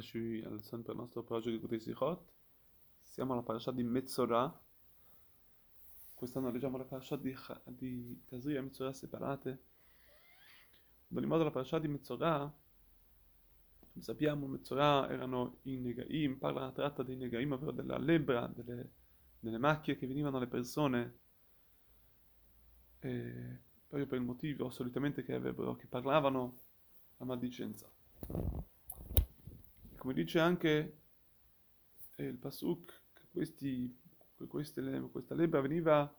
Eccoci al sempre nostro progetto di Sichot. Siamo alla parasha di Metzorah. Quest'anno leggiamo la parasha di, di Tazria e Metzorah separate. Ad ogni modo la parasha di Metzorah, come sappiamo, Metzorah erano i Negaim, parla, tratta dei Negaim, ovvero della lebbra, delle, delle macchie che venivano alle persone eh, proprio per il motivo solitamente che avrebbero, che parlavano la maldicenza come dice anche eh, il Pasuk, che questi, queste, questa lebbra veniva,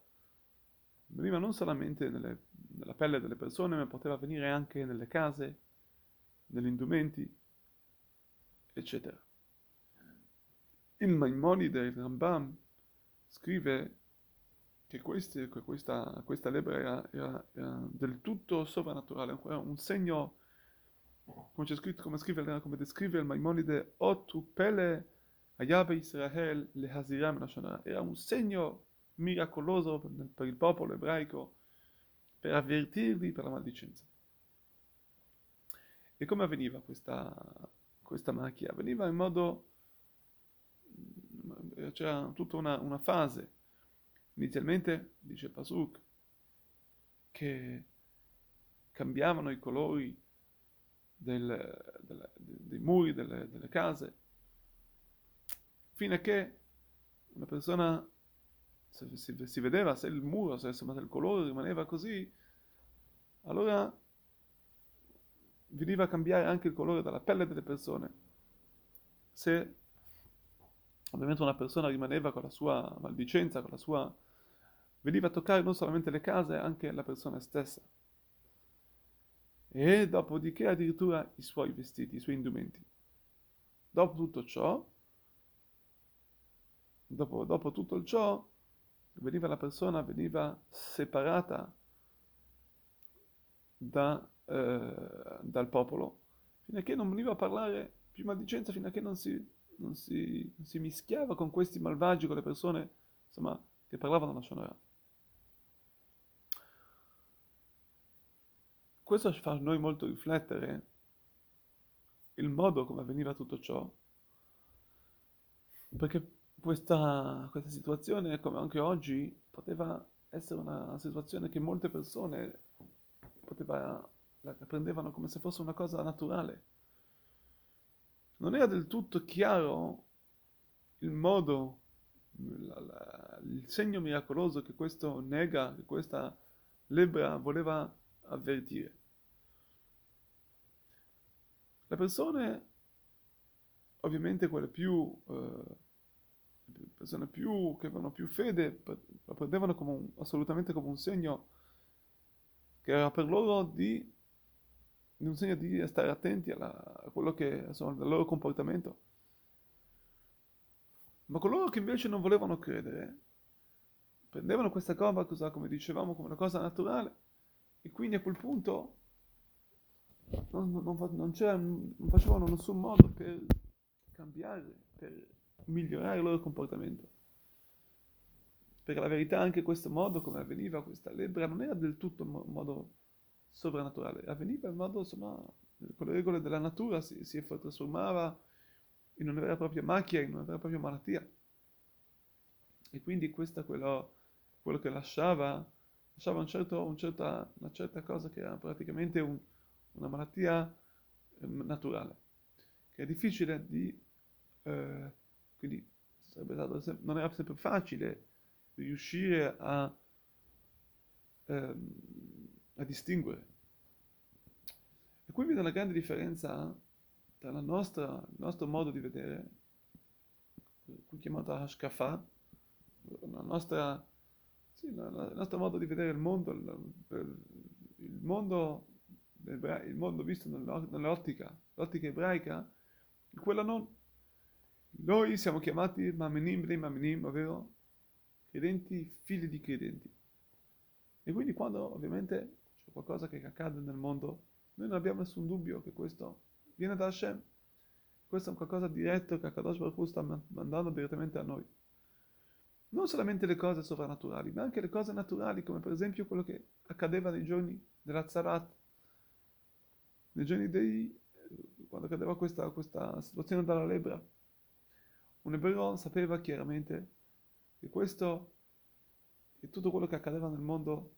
veniva non solamente nelle, nella pelle delle persone, ma poteva venire anche nelle case, negli indumenti, eccetera. Il Maimonide, il Rambam, scrive che, questi, che questa, questa, lebbra era, era, era, del tutto sovrannaturale, era un segno come c'è scritto, come scrive, come descrive il Maimonide, Otu Pele Ayabe Israel le Haziram Era un segno miracoloso per il popolo ebraico per avvertirli per la maldicenza. E come avveniva questa, questa macchia? Avveniva in modo... c'era tutta una, una fase. Inizialmente, dice Pasuk, che cambiavano i colori del, delle, dei muri delle, delle case, fino a che una persona se si, si, vedeva se il muro, se insomma, il colore rimaneva così, allora veniva a cambiare anche il colore della pelle delle persone. Se ovviamente una persona rimaneva con la sua maldicenza, con la sua... veniva a toccare non solamente le case, anche la persona stessa e dopodiché addirittura i suoi vestiti, i suoi indumenti. Dopo tutto ciò, dopo, dopo tutto ciò, veniva la persona, veniva separata da, eh, dal popolo, fino a che non veniva a parlare più maldicenza, fino a che non si, non si, non si mischiava con questi malvagi, con le persone insomma, che parlavano la Shonara. Questo fa a noi molto riflettere il modo come avveniva tutto ciò, perché questa, questa situazione, come anche oggi, poteva essere una situazione che molte persone poteva, la prendevano come se fosse una cosa naturale. Non era del tutto chiaro il modo, la, la, il segno miracoloso che questo nega, che questa lebbra voleva avvertire. Le persone, ovviamente quelle più, eh, persone più, che avevano più fede, lo prendevano come un, assolutamente come un segno che era per loro di, di un segno di stare attenti alla, a quello che insomma, al loro comportamento. Ma coloro che invece non volevano credere, prendevano questa cosa, come dicevamo, come una cosa naturale, e quindi a quel punto non, non, non, non facevano nessun modo per cambiare, per migliorare il loro comportamento. Perché la verità anche questo modo come avveniva questa lebbra non era del tutto in modo sovrannaturale, avveniva in modo, insomma, con le regole della natura si, si trasformava in una vera e propria macchia, in una vera e propria malattia. E quindi questo è quello, quello che lasciava, lasciava un certo, un certa, una certa cosa che era praticamente un, una malattia eh, naturale, che è difficile di... Eh, quindi stato, non era sempre facile riuscire a, ehm, a distinguere. E qui vede una grande differenza tra nostra, il nostro modo di vedere, qui chiamato Hashkafa, la nostra, sì, il nostro modo di vedere il mondo, il, mondo il mondo visto nell'ottica, l'ottica ebraica, quella non. Noi siamo chiamati Mamenim, Bnei Mamenim, ovvero credenti, figli di credenti. E quindi quando ovviamente c'è qualcosa che accade nel mondo, noi non abbiamo nessun dubbio che questo viene da Hashem. Questo è qualcosa diretto che Akadosh Baruch Hu sta mandando direttamente a noi. Non solamente le cose sovrannaturali, ma anche le cose naturali, come per esempio quello che accadeva nei giorni della Zarat, nei giorni dei, quando accadeva questa, questa situazione dalla lebbra, un ebreo sapeva chiaramente che questo e tutto quello che accadeva nel mondo,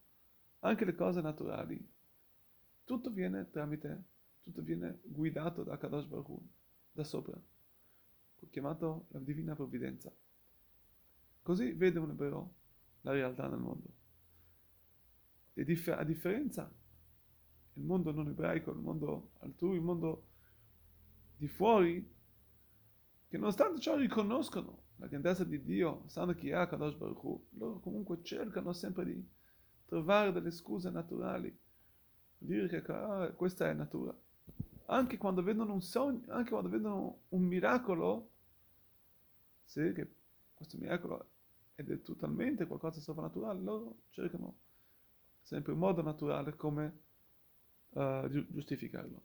anche le cose naturali, tutto viene tramite, tutto viene guidato da Kadosh Baruch da sopra, chiamato la divina provvidenza. Così vede un ebreo la realtà nel mondo. E dif- a differenza, il mondo non ebraico, il mondo altrui, il mondo di fuori, che nonostante ciò riconoscono la grandezza di Dio, sanno chi è Kadosh Baruch Hu, loro comunque cercano sempre di trovare delle scuse naturali, dire che ah, questa è natura. Anche quando vedono un sogno, anche quando vedono un miracolo, se che questo miracolo ed è totalmente qualcosa di soprannaturale, loro cercano sempre in modo naturale come uh, giustificarlo.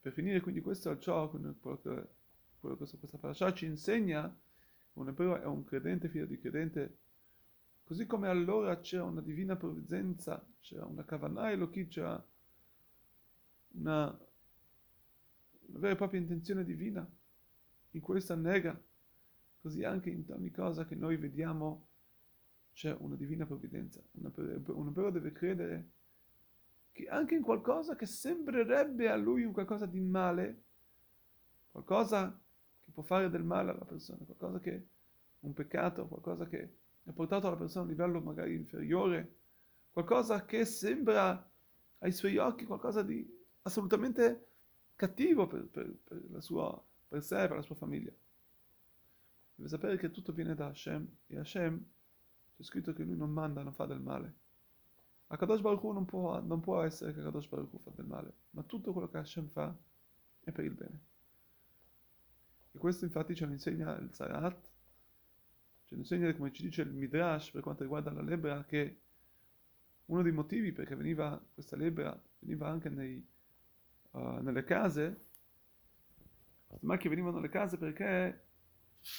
Per finire quindi questo è ciò, quello che, quello che questa parasha ci insegna, un ebreo è un credente, figlio di credente, così come allora c'era una divina provvidenza, c'era una kavanah Elohim, c'era una, una vera e propria intenzione divina in questa nega Così anche in ogni cosa che noi vediamo c'è una divina provvidenza. Un ebreo deve credere che anche in qualcosa che sembrerebbe a lui un qualcosa di male, qualcosa che può fare del male alla persona, qualcosa che un peccato, qualcosa che ha portato la persona a un livello magari inferiore, qualcosa che sembra ai suoi occhi qualcosa di assolutamente cattivo per, per, per, sua, per sé per la sua famiglia. Deve sapere che tutto viene da Hashem e Hashem c'è scritto che lui non manda, non fa del male. A Kadosh Baruch Hu non può, non può essere che Kadosh Baruch Hu fa del male, ma tutto quello che Hashem fa è per il bene. E questo infatti ce lo insegna il Zarat, ce lo insegna come ci dice il Midrash per quanto riguarda la lebbra che uno dei motivi perché veniva questa lebbra veniva anche nei, uh, nelle case, queste macchie venivano nelle case perché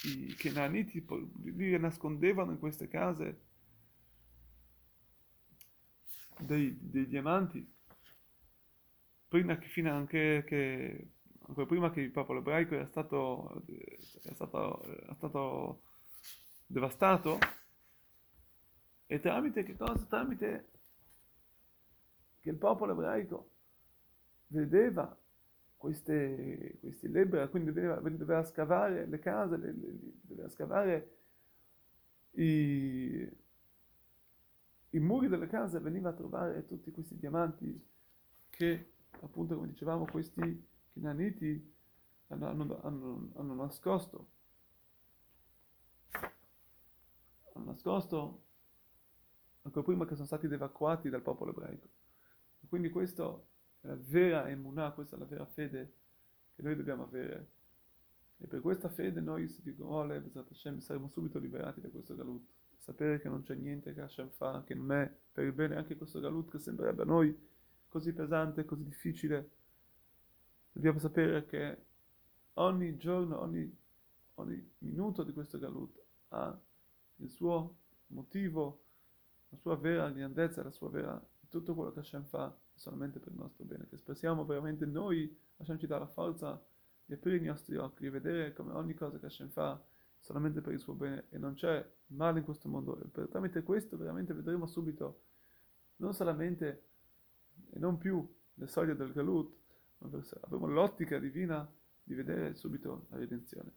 i Kenaniti li nascondevano in queste case dei, dei diamanti prima che, fino anche che ancora prima che il popolo ebraico era stato, era stato, era stato devastato e tramite che cosa? Tramite che il popolo ebraico vedeva queste, questi lebbra, quindi doveva, doveva, scavare le case, le, le, doveva scavare i, i muri delle case, veniva a trovare tutti questi diamanti che, appunto, come dicevamo, questi chinaniti hanno, hanno, hanno, hanno nascosto. Hanno nascosto ancora prima che sono stati evacuati dal popolo ebraico. Quindi questo la vera emunah, questa è la vera fede che noi dobbiamo avere. E per questa fede noi, Dio vuole, Hashem, saremo subito liberati da questo galut. Sapere che non c'è niente che Hashem fa, che non è per il bene anche questo galut che sembrerebbe a noi così pesante, così difficile. Dobbiamo sapere che ogni giorno, ogni, ogni minuto di questo galut ha il suo motivo, la sua vera grandezza, la sua vera, tutto quello che Hashem fa solamente per il nostro bene, che espressiamo veramente noi, Hashem ci dà la forza di aprire i nostri occhi e vedere come ogni cosa che Hashem fa solamente per il suo bene e non c'è male in questo mondo e per, tramite questo veramente vedremo subito non solamente e non più le soglie del Galut, ma avremo l'ottica divina di vedere subito la redenzione.